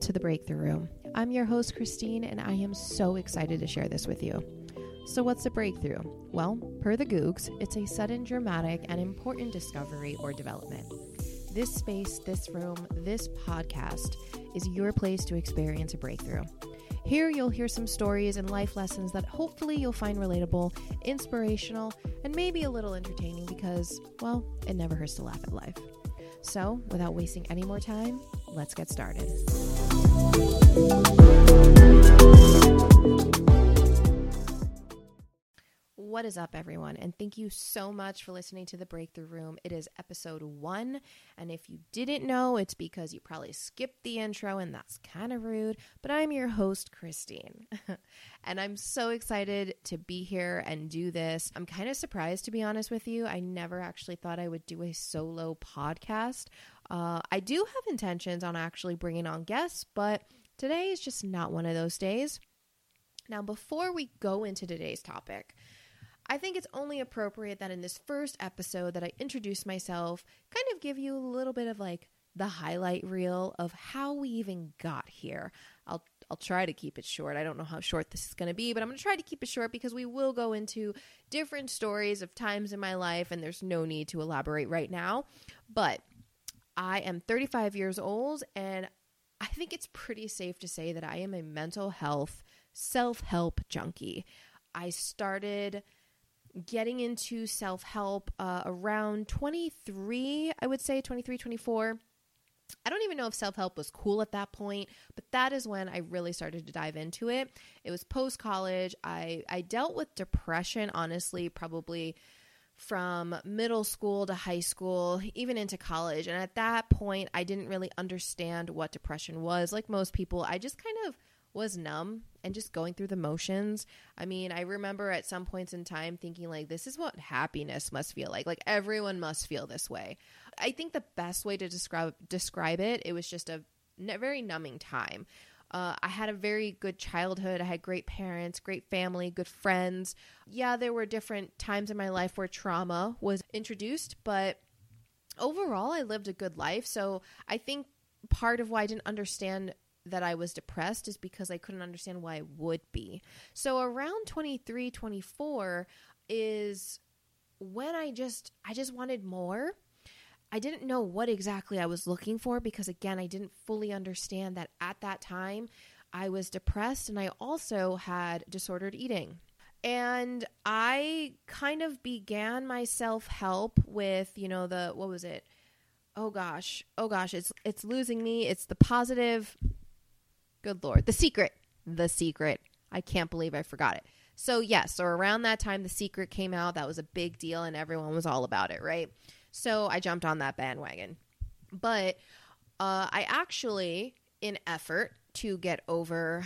To the Breakthrough Room. I'm your host, Christine, and I am so excited to share this with you. So, what's a breakthrough? Well, per the Googs, it's a sudden, dramatic, and important discovery or development. This space, this room, this podcast is your place to experience a breakthrough. Here, you'll hear some stories and life lessons that hopefully you'll find relatable, inspirational, and maybe a little entertaining because, well, it never hurts to laugh at life. So, without wasting any more time, let's get started. What is up, everyone? And thank you so much for listening to the Breakthrough Room. It is episode one. And if you didn't know, it's because you probably skipped the intro, and that's kind of rude. But I'm your host, Christine. and I'm so excited to be here and do this. I'm kind of surprised, to be honest with you. I never actually thought I would do a solo podcast. Uh, I do have intentions on actually bringing on guests, but today is just not one of those days. Now, before we go into today's topic, I think it's only appropriate that in this first episode that I introduce myself, kind of give you a little bit of like the highlight reel of how we even got here. I'll I'll try to keep it short. I don't know how short this is going to be, but I'm going to try to keep it short because we will go into different stories of times in my life and there's no need to elaborate right now. But I am 35 years old and I think it's pretty safe to say that I am a mental health self-help junkie. I started getting into self help uh, around 23, I would say 23, 24. I don't even know if self help was cool at that point, but that is when I really started to dive into it. It was post college. I, I dealt with depression, honestly, probably from middle school to high school, even into college. And at that point, I didn't really understand what depression was. Like most people, I just kind of was numb and just going through the motions. I mean, I remember at some points in time thinking like this is what happiness must feel like. Like everyone must feel this way. I think the best way to describe describe it, it was just a very numbing time. Uh, I had a very good childhood. I had great parents, great family, good friends. Yeah, there were different times in my life where trauma was introduced, but overall, I lived a good life. So I think part of why I didn't understand that I was depressed is because I couldn't understand why I would be. So around 23, 24 is when I just I just wanted more. I didn't know what exactly I was looking for because again, I didn't fully understand that at that time I was depressed and I also had disordered eating. And I kind of began my self-help with, you know, the what was it? Oh gosh. Oh gosh, it's it's losing me. It's the positive Good Lord. The Secret. The Secret. I can't believe I forgot it. So, yes, so around that time, The Secret came out. That was a big deal, and everyone was all about it, right? So, I jumped on that bandwagon. But uh, I actually, in effort to get over,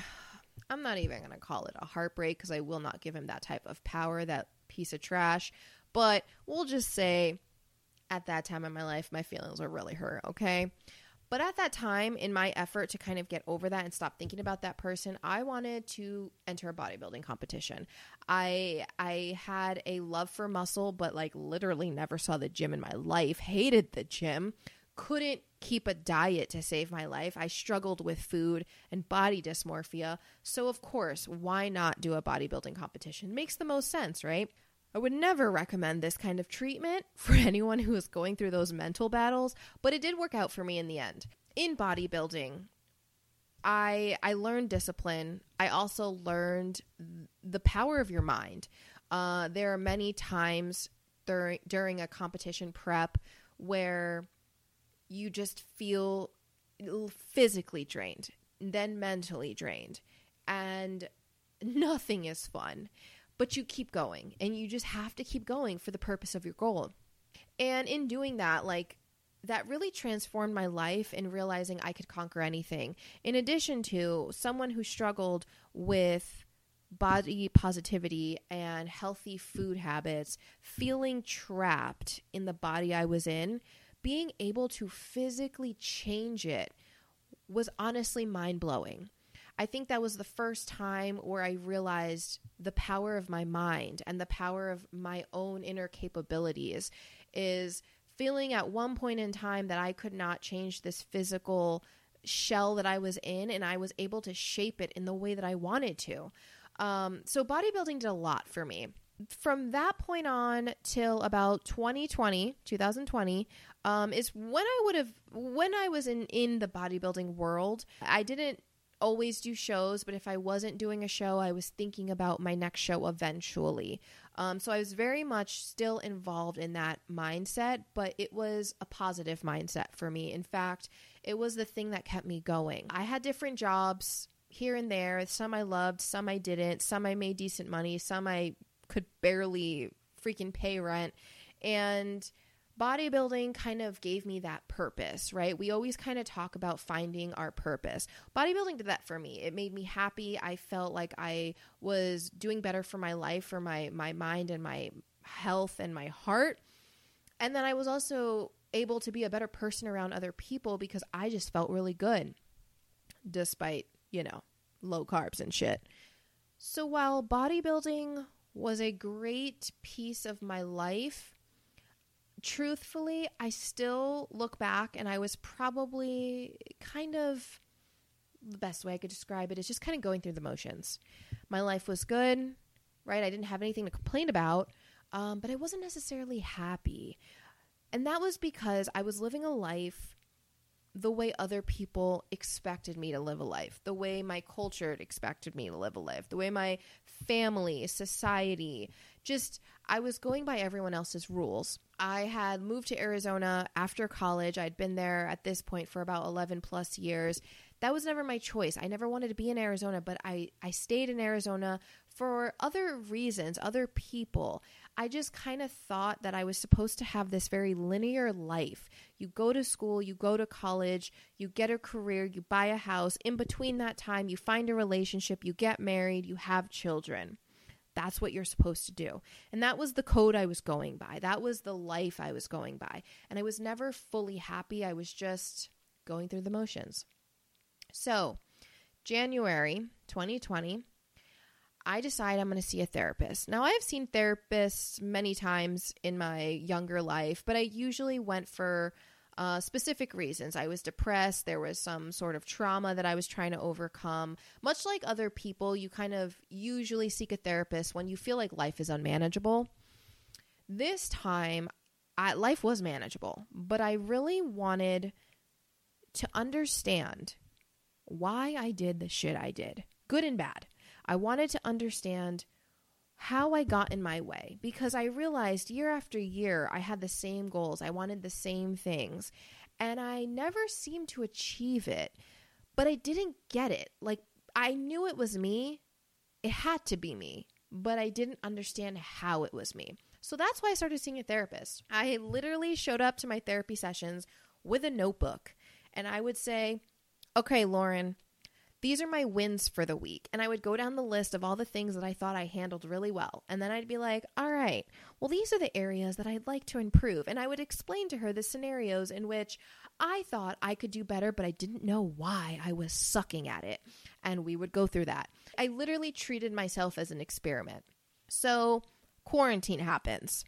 I'm not even going to call it a heartbreak because I will not give him that type of power, that piece of trash. But we'll just say at that time in my life, my feelings were really hurt, okay? But at that time, in my effort to kind of get over that and stop thinking about that person, I wanted to enter a bodybuilding competition. I I had a love for muscle, but like literally never saw the gym in my life. Hated the gym. Couldn't keep a diet to save my life. I struggled with food and body dysmorphia. So of course, why not do a bodybuilding competition? Makes the most sense, right? I would never recommend this kind of treatment for anyone who is going through those mental battles, but it did work out for me in the end. In bodybuilding, I I learned discipline. I also learned the power of your mind. Uh, there are many times during during a competition prep where you just feel physically drained, then mentally drained, and nothing is fun but you keep going and you just have to keep going for the purpose of your goal. And in doing that, like that really transformed my life in realizing I could conquer anything. In addition to someone who struggled with body positivity and healthy food habits, feeling trapped in the body I was in, being able to physically change it was honestly mind blowing. I think that was the first time where I realized the power of my mind and the power of my own inner capabilities is feeling at one point in time that I could not change this physical shell that I was in and I was able to shape it in the way that I wanted to. Um, so bodybuilding did a lot for me. From that point on till about 2020, 2020, um, is when I would have when I was in in the bodybuilding world. I didn't always do shows, but if I wasn't doing a show, I was thinking about my next show eventually. Um, so I was very much still involved in that mindset, but it was a positive mindset for me. In fact, it was the thing that kept me going. I had different jobs here and there. Some I loved, some I didn't. Some I made decent money, some I could barely freaking pay rent. And bodybuilding kind of gave me that purpose, right? We always kind of talk about finding our purpose. Bodybuilding did that for me. It made me happy. I felt like I was doing better for my life, for my my mind and my health and my heart. And then I was also able to be a better person around other people because I just felt really good despite, you know, low carbs and shit. So while bodybuilding was a great piece of my life, truthfully, I still look back and I was probably kind of the best way I could describe it is just kind of going through the motions. My life was good, right? I didn't have anything to complain about, um, but I wasn't necessarily happy. And that was because I was living a life the way other people expected me to live a life, the way my culture expected me to live a life, the way my family, society, just I was going by everyone else's rules. I had moved to Arizona after college. I'd been there at this point for about 11 plus years. That was never my choice. I never wanted to be in Arizona, but I, I stayed in Arizona for other reasons, other people. I just kind of thought that I was supposed to have this very linear life. You go to school, you go to college, you get a career, you buy a house. In between that time, you find a relationship, you get married, you have children. That's what you're supposed to do. And that was the code I was going by. That was the life I was going by. And I was never fully happy. I was just going through the motions. So, January 2020, I decide I'm going to see a therapist. Now, I have seen therapists many times in my younger life, but I usually went for uh, specific reasons. I was depressed. There was some sort of trauma that I was trying to overcome. Much like other people, you kind of usually seek a therapist when you feel like life is unmanageable. This time, I, life was manageable, but I really wanted to understand why I did the shit I did, good and bad. I wanted to understand how I got in my way because I realized year after year I had the same goals. I wanted the same things and I never seemed to achieve it, but I didn't get it. Like I knew it was me, it had to be me, but I didn't understand how it was me. So that's why I started seeing a therapist. I literally showed up to my therapy sessions with a notebook and I would say, Okay, Lauren, these are my wins for the week. And I would go down the list of all the things that I thought I handled really well. And then I'd be like, all right, well, these are the areas that I'd like to improve. And I would explain to her the scenarios in which I thought I could do better, but I didn't know why I was sucking at it. And we would go through that. I literally treated myself as an experiment. So quarantine happens.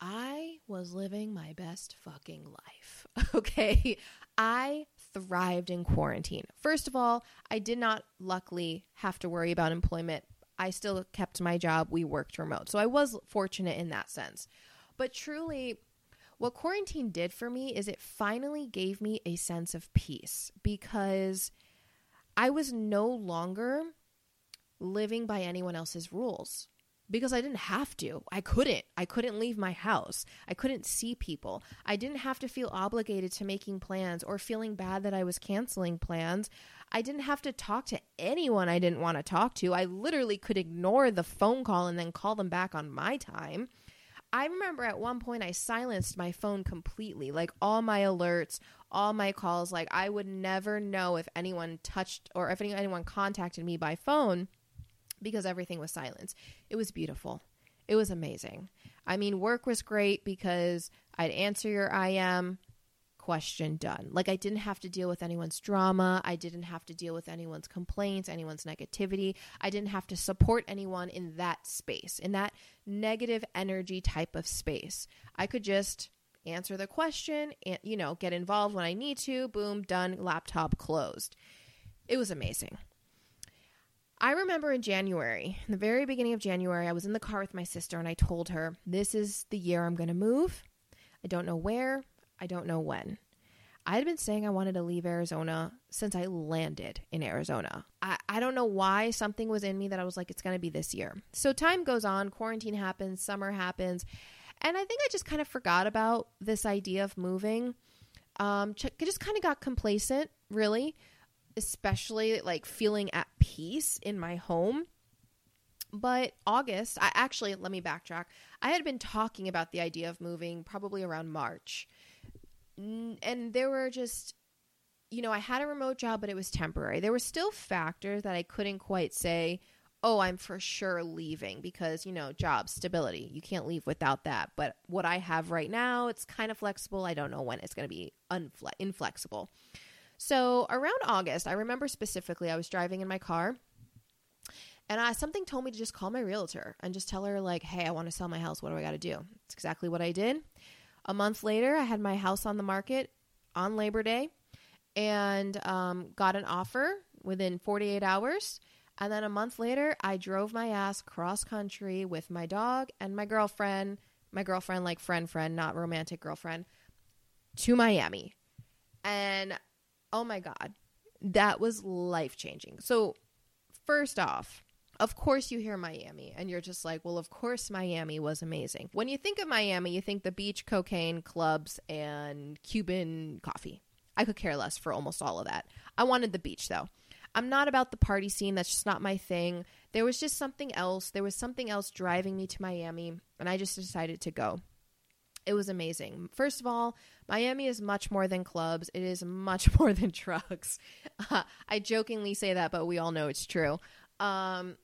I was living my best fucking life. Okay. I thrived in quarantine. First of all, I did not luckily have to worry about employment. I still kept my job. We worked remote. So I was fortunate in that sense. But truly, what quarantine did for me is it finally gave me a sense of peace because I was no longer living by anyone else's rules because I didn't have to. I couldn't. I couldn't leave my house. I couldn't see people. I didn't have to feel obligated to making plans or feeling bad that I was canceling plans. I didn't have to talk to anyone I didn't want to talk to. I literally could ignore the phone call and then call them back on my time. I remember at one point I silenced my phone completely, like all my alerts, all my calls. Like I would never know if anyone touched or if anyone contacted me by phone because everything was silence. It was beautiful. It was amazing. I mean, work was great because I'd answer your IM, question done. Like I didn't have to deal with anyone's drama. I didn't have to deal with anyone's complaints, anyone's negativity. I didn't have to support anyone in that space, in that negative energy type of space. I could just answer the question, and, you know, get involved when I need to. Boom, done, laptop closed. It was amazing. I remember in January, in the very beginning of January, I was in the car with my sister and I told her, This is the year I'm going to move. I don't know where, I don't know when. I had been saying I wanted to leave Arizona since I landed in Arizona. I, I don't know why something was in me that I was like, it's going to be this year. So time goes on, quarantine happens, summer happens. And I think I just kind of forgot about this idea of moving. Um, just kind of got complacent, really, especially like feeling at peace in my home. But August, I actually, let me backtrack. I had been talking about the idea of moving probably around March and there were just you know, I had a remote job, but it was temporary. There were still factors that I couldn't quite say, oh, I'm for sure leaving because, you know, job stability. You can't leave without that. But what I have right now, it's kind of flexible. I don't know when it's going to be unfle- inflexible. So around August, I remember specifically, I was driving in my car and I, something told me to just call my realtor and just tell her, like, hey, I want to sell my house. What do I got to do? It's exactly what I did. A month later, I had my house on the market on Labor Day and um, got an offer within 48 hours. And then a month later, I drove my ass cross country with my dog and my girlfriend, my girlfriend, like friend, friend, not romantic girlfriend, to Miami. And oh my God, that was life changing. So, first off, of course, you hear Miami and you're just like, well, of course, Miami was amazing. When you think of Miami, you think the beach, cocaine, clubs, and Cuban coffee. I could care less for almost all of that. I wanted the beach though. I'm not about the party scene. That's just not my thing. There was just something else. There was something else driving me to Miami, and I just decided to go. It was amazing. First of all, Miami is much more than clubs. It is much more than drugs. I jokingly say that, but we all know it's true. Um,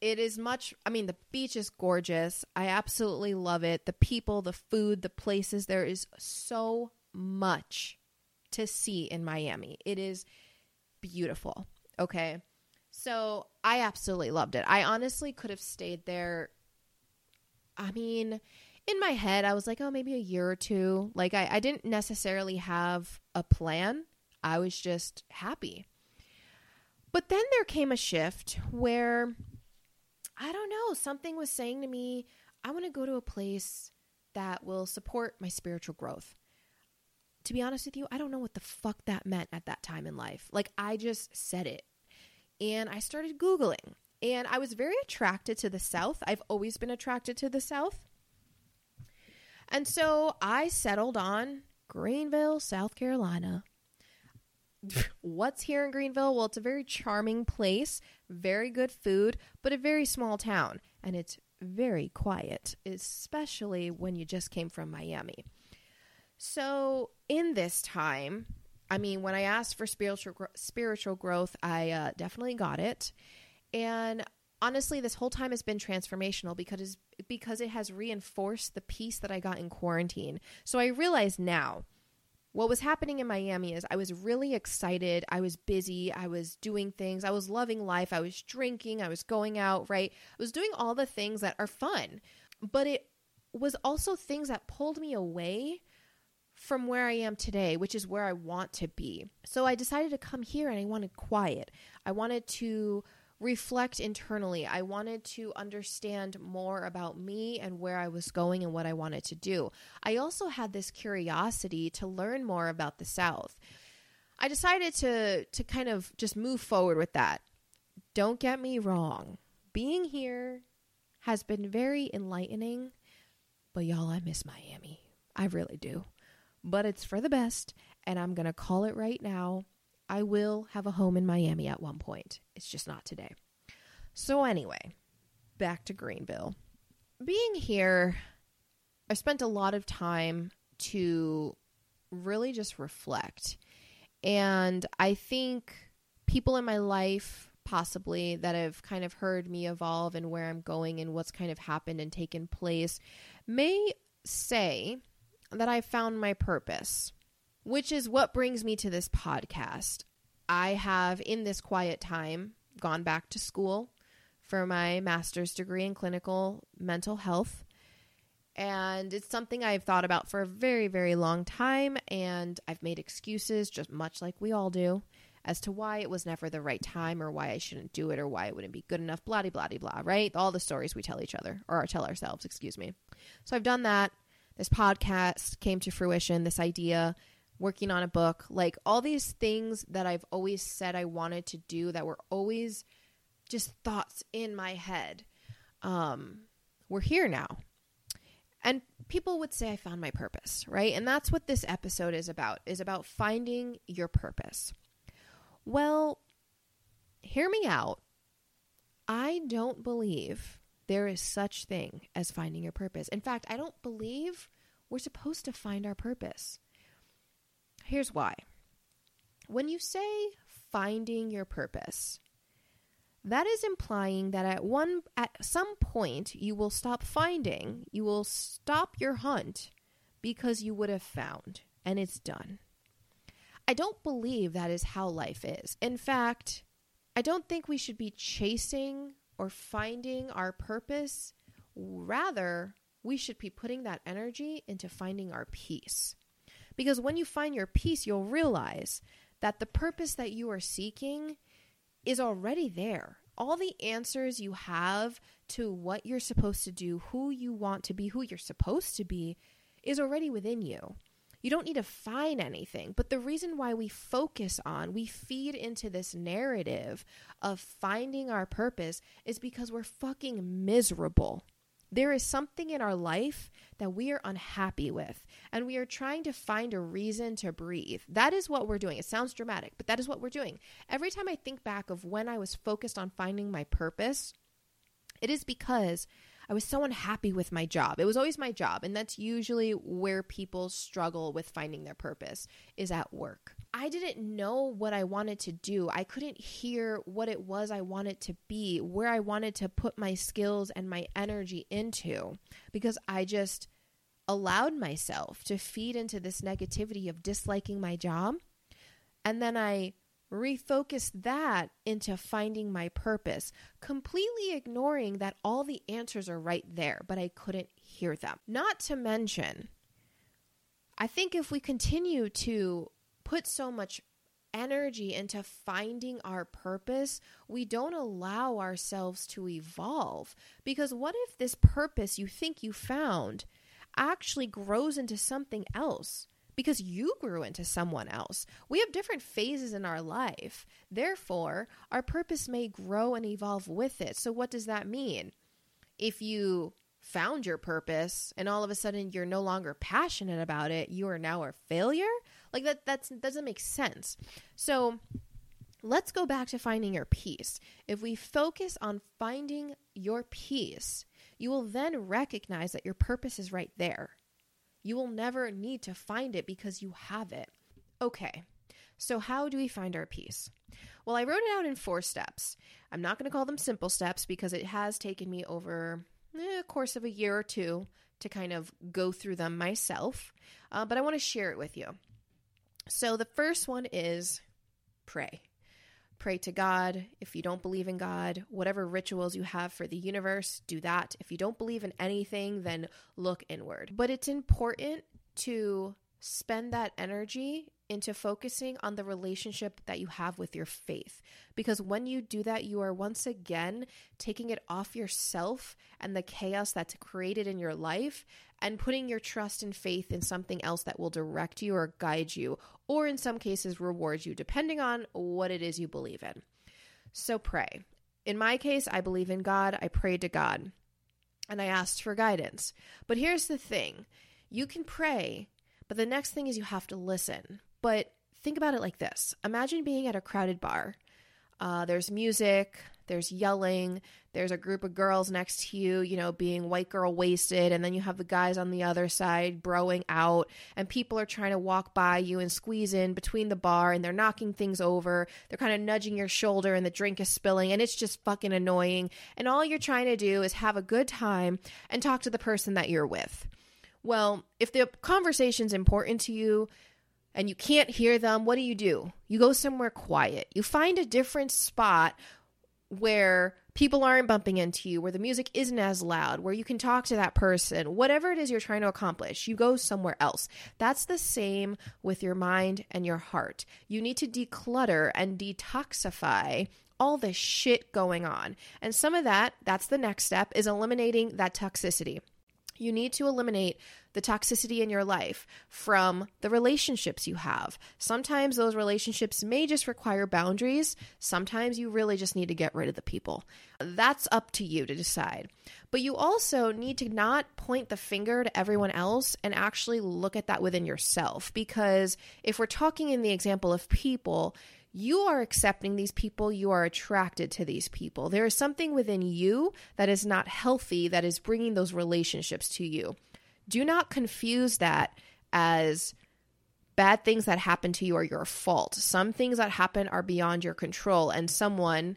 it is much i mean the beach is gorgeous i absolutely love it the people the food the places there is so much to see in miami it is beautiful okay so i absolutely loved it i honestly could have stayed there i mean in my head i was like oh maybe a year or two like i, I didn't necessarily have a plan i was just happy but then there came a shift where I don't know, something was saying to me, I want to go to a place that will support my spiritual growth. To be honest with you, I don't know what the fuck that meant at that time in life. Like, I just said it. And I started Googling. And I was very attracted to the South. I've always been attracted to the South. And so I settled on Greenville, South Carolina. what's here in Greenville? Well, it's a very charming place, very good food, but a very small town. And it's very quiet, especially when you just came from Miami. So, in this time, I mean, when I asked for spiritual spiritual growth, I uh, definitely got it. And honestly, this whole time has been transformational because because it has reinforced the peace that I got in quarantine. So I realize now what was happening in Miami is I was really excited. I was busy. I was doing things. I was loving life. I was drinking. I was going out, right? I was doing all the things that are fun. But it was also things that pulled me away from where I am today, which is where I want to be. So I decided to come here and I wanted quiet. I wanted to reflect internally. I wanted to understand more about me and where I was going and what I wanted to do. I also had this curiosity to learn more about the South. I decided to to kind of just move forward with that. Don't get me wrong. Being here has been very enlightening, but y'all I miss Miami. I really do. But it's for the best and I'm going to call it right now. I will have a home in Miami at one point. It's just not today. So, anyway, back to Greenville. Being here, I spent a lot of time to really just reflect. And I think people in my life, possibly, that have kind of heard me evolve and where I'm going and what's kind of happened and taken place, may say that I found my purpose which is what brings me to this podcast. I have, in this quiet time, gone back to school for my master's degree in clinical mental health. And it's something I've thought about for a very, very long time. And I've made excuses, just much like we all do, as to why it was never the right time or why I shouldn't do it or why it wouldn't be good enough, blah, blah, blah, blah, right? All the stories we tell each other or tell ourselves, excuse me. So I've done that. This podcast came to fruition, this idea, working on a book, like all these things that I've always said I wanted to do that were always just thoughts in my head. Um, we're here now. And people would say I found my purpose, right? And that's what this episode is about, is about finding your purpose. Well, hear me out. I don't believe there is such thing as finding your purpose. In fact, I don't believe we're supposed to find our purpose. Here's why. When you say finding your purpose, that is implying that at one at some point you will stop finding, you will stop your hunt because you would have found and it's done. I don't believe that is how life is. In fact, I don't think we should be chasing or finding our purpose. Rather, we should be putting that energy into finding our peace. Because when you find your peace, you'll realize that the purpose that you are seeking is already there. All the answers you have to what you're supposed to do, who you want to be, who you're supposed to be, is already within you. You don't need to find anything. But the reason why we focus on, we feed into this narrative of finding our purpose is because we're fucking miserable. There is something in our life that we are unhappy with, and we are trying to find a reason to breathe. That is what we're doing. It sounds dramatic, but that is what we're doing. Every time I think back of when I was focused on finding my purpose, it is because I was so unhappy with my job. It was always my job, and that's usually where people struggle with finding their purpose is at work. I didn't know what I wanted to do. I couldn't hear what it was I wanted to be, where I wanted to put my skills and my energy into because I just allowed myself to feed into this negativity of disliking my job. And then I refocused that into finding my purpose, completely ignoring that all the answers are right there, but I couldn't hear them. Not to mention, I think if we continue to put so much energy into finding our purpose, we don't allow ourselves to evolve. Because what if this purpose you think you found actually grows into something else? Because you grew into someone else. We have different phases in our life. Therefore, our purpose may grow and evolve with it. So, what does that mean? If you found your purpose and all of a sudden you're no longer passionate about it, you are now a failure? Like that that's doesn't make sense. So let's go back to finding your peace. If we focus on finding your peace, you will then recognize that your purpose is right there. You will never need to find it because you have it. Okay, so how do we find our peace? Well, I wrote it out in four steps. I'm not going to call them simple steps because it has taken me over eh, a course of a year or two to kind of go through them myself, uh, but I want to share it with you. So the first one is pray. Pray to God. If you don't believe in God, whatever rituals you have for the universe, do that. If you don't believe in anything, then look inward. But it's important to spend that energy into focusing on the relationship that you have with your faith. Because when you do that, you are once again taking it off yourself and the chaos that's created in your life and putting your trust and faith in something else that will direct you or guide you, or in some cases, reward you, depending on what it is you believe in. So pray. In my case, I believe in God. I prayed to God and I asked for guidance. But here's the thing you can pray, but the next thing is you have to listen. But think about it like this Imagine being at a crowded bar. Uh, there's music, there's yelling, there's a group of girls next to you, you know, being white girl wasted, and then you have the guys on the other side broing out, and people are trying to walk by you and squeeze in between the bar, and they're knocking things over. They're kind of nudging your shoulder, and the drink is spilling, and it's just fucking annoying. And all you're trying to do is have a good time and talk to the person that you're with. Well, if the conversation's important to you, and you can't hear them, what do you do? You go somewhere quiet. You find a different spot where people aren't bumping into you, where the music isn't as loud, where you can talk to that person, whatever it is you're trying to accomplish, you go somewhere else. That's the same with your mind and your heart. You need to declutter and detoxify all the shit going on. And some of that, that's the next step, is eliminating that toxicity. You need to eliminate the toxicity in your life from the relationships you have. Sometimes those relationships may just require boundaries. Sometimes you really just need to get rid of the people. That's up to you to decide. But you also need to not point the finger to everyone else and actually look at that within yourself. Because if we're talking in the example of people, you are accepting these people, you are attracted to these people. There is something within you that is not healthy that is bringing those relationships to you. Do not confuse that as bad things that happen to you are your fault. Some things that happen are beyond your control, and someone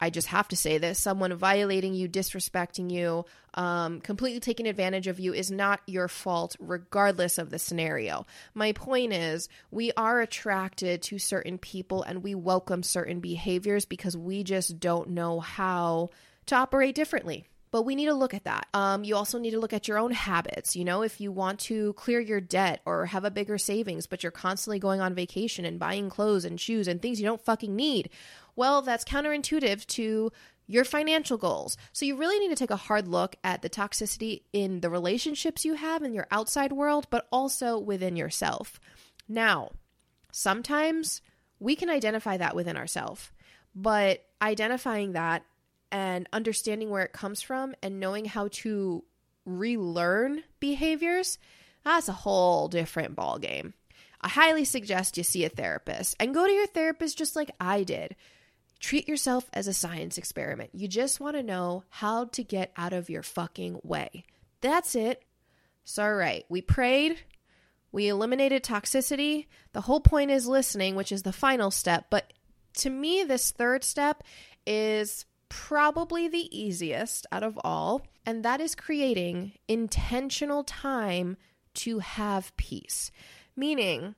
I just have to say this someone violating you, disrespecting you, um, completely taking advantage of you is not your fault, regardless of the scenario. My point is, we are attracted to certain people and we welcome certain behaviors because we just don't know how to operate differently but we need to look at that. Um, you also need to look at your own habits. You know, if you want to clear your debt or have a bigger savings, but you're constantly going on vacation and buying clothes and shoes and things you don't fucking need, well, that's counterintuitive to your financial goals. So you really need to take a hard look at the toxicity in the relationships you have in your outside world, but also within yourself. Now, sometimes we can identify that within ourselves, but identifying that and understanding where it comes from and knowing how to relearn behaviors, that's a whole different ballgame. I highly suggest you see a therapist and go to your therapist just like I did. Treat yourself as a science experiment. You just want to know how to get out of your fucking way. That's it. So, all right, we prayed, we eliminated toxicity. The whole point is listening, which is the final step. But to me, this third step is probably the easiest out of all, and that is creating intentional time to have peace. Meaning,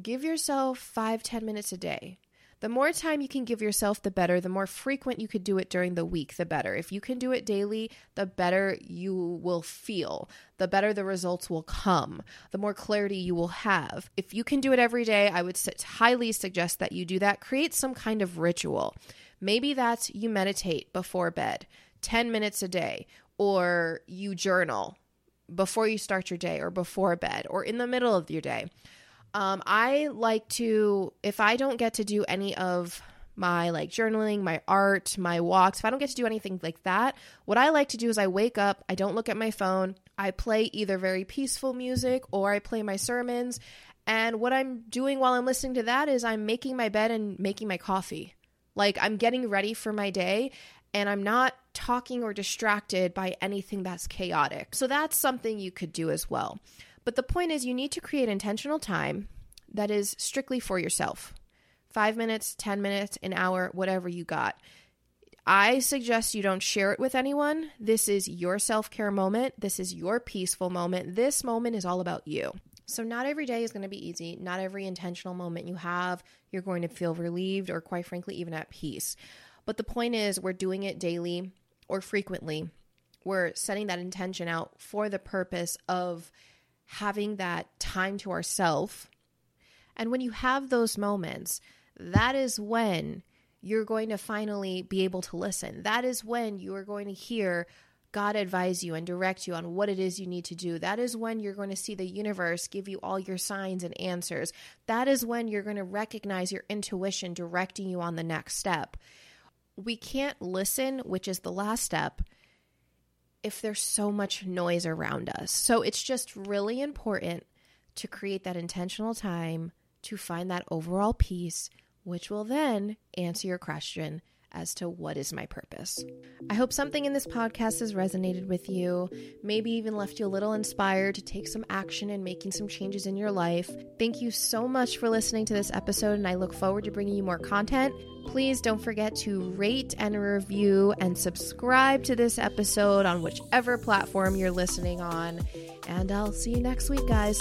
give yourself five, ten minutes a day the more time you can give yourself, the better. The more frequent you could do it during the week, the better. If you can do it daily, the better you will feel, the better the results will come, the more clarity you will have. If you can do it every day, I would highly suggest that you do that. Create some kind of ritual. Maybe that's you meditate before bed, 10 minutes a day, or you journal before you start your day, or before bed, or in the middle of your day. Um, I like to, if I don't get to do any of my like journaling, my art, my walks, if I don't get to do anything like that, what I like to do is I wake up, I don't look at my phone, I play either very peaceful music or I play my sermons. And what I'm doing while I'm listening to that is I'm making my bed and making my coffee. Like I'm getting ready for my day and I'm not talking or distracted by anything that's chaotic. So that's something you could do as well. But the point is, you need to create intentional time that is strictly for yourself five minutes, 10 minutes, an hour, whatever you got. I suggest you don't share it with anyone. This is your self care moment. This is your peaceful moment. This moment is all about you. So, not every day is going to be easy. Not every intentional moment you have, you're going to feel relieved or, quite frankly, even at peace. But the point is, we're doing it daily or frequently. We're setting that intention out for the purpose of having that time to ourselves. And when you have those moments, that is when you're going to finally be able to listen. That is when you are going to hear God advise you and direct you on what it is you need to do. That is when you're going to see the universe give you all your signs and answers. That is when you're going to recognize your intuition directing you on the next step. We can't listen, which is the last step, if there's so much noise around us. So it's just really important to create that intentional time to find that overall peace, which will then answer your question as to what is my purpose. I hope something in this podcast has resonated with you, maybe even left you a little inspired to take some action and making some changes in your life. Thank you so much for listening to this episode, and I look forward to bringing you more content. Please don't forget to rate and review and subscribe to this episode on whichever platform you're listening on. And I'll see you next week, guys.